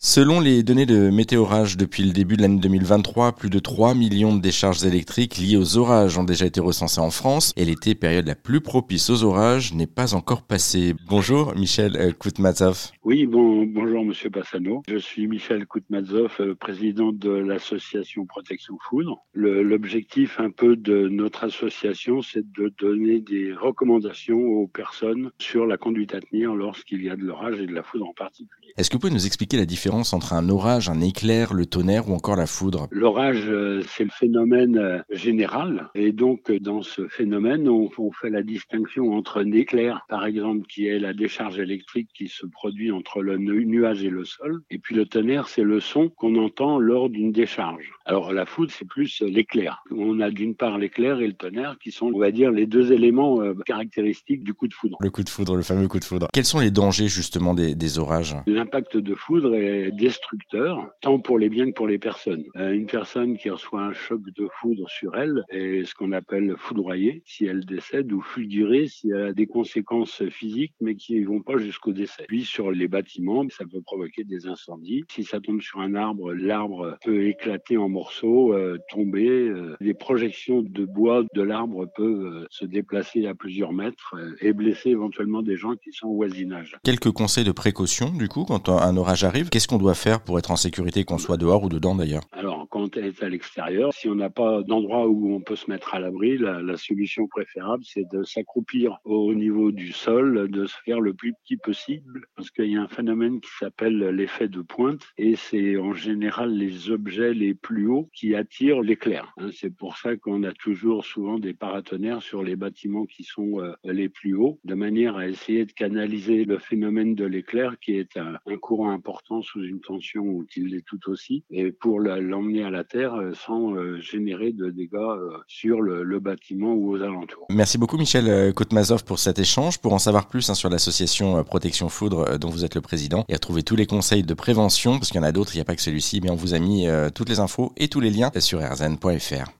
Selon les données de Météorage depuis le début de l'année 2023, plus de 3 millions de décharges électriques liées aux orages ont déjà été recensées en France et l'été, période la plus propice aux orages, n'est pas encore passé. Bonjour Michel euh, Koutmazov. Oui, bon, bonjour Monsieur Bassano. Je suis Michel Koutmazov, euh, président de l'association Protection Foudre. L'objectif un peu de notre association, c'est de donner des recommandations aux personnes sur la conduite à tenir lorsqu'il y a de l'orage et de la foudre en particulier. Est-ce que vous pouvez nous expliquer la différence entre un orage, un éclair, le tonnerre ou encore la foudre L'orage, euh, c'est le phénomène euh, général. Et donc, euh, dans ce phénomène, on, fait la distinction entre un éclair, par exemple, qui est la décharge électrique qui se produit entre le nuage et le sol. Et puis le tonnerre, c'est le son qu'on entend lors d'une décharge. Alors la foudre, c'est plus l'éclair. On a d'une part l'éclair et le tonnerre qui sont, on va dire, les deux éléments caractéristiques du coup de foudre. Le coup de foudre, le fameux coup de foudre. Quels sont les dangers justement des, des orages? L'impact de foudre est destructeur, tant pour les biens que pour les personnes. Euh, une personne qui reçoit un choc de foudre sur elle est ce qu'on appelle foudroyée si elle décède ou fulgurée si elle a des conséquences physiques mais qui ne vont pas jusqu'au décès. Puis sur les bâtiments, ça peut provoquer des incendies. Si ça tombe sur un arbre, l'arbre peut éclater en morceaux, euh, tomber. Euh, les projections de bois de l'arbre peuvent se déplacer à plusieurs mètres et blesser éventuellement des gens qui sont au voisinage. Quelques conseils de précaution du coup quand un orage arrive. Qu'on doit faire pour être en sécurité, qu'on soit dehors ou dedans d'ailleurs? Quand elle est à l'extérieur, si on n'a pas d'endroit où on peut se mettre à l'abri, la, solution préférable, c'est de s'accroupir au niveau du sol, de se faire le plus petit possible, parce qu'il y a un phénomène qui s'appelle l'effet de pointe, et c'est en général les objets les plus hauts qui attirent l'éclair. Hein. c'est pour ça qu'on a toujours souvent des paratonnerres sur les bâtiments qui sont euh, les plus hauts, de manière à essayer de canaliser le phénomène de l'éclair, qui est un, courant important sous une tension ou qu'il l'est tout aussi, et pour l'emmener euh, euh, euh. Merci beaucoup Michel Koutmazov pour cet échange. Pour en savoir plus hein, sur l'association Protection Foudre dont vous êtes le président et retrouver tous les conseils de prévention, parce qu'il y en a d'autres, il n'y a pas que celui-ci, mais on vous a mis toutes les infos et tous les liens sur rzn.fr.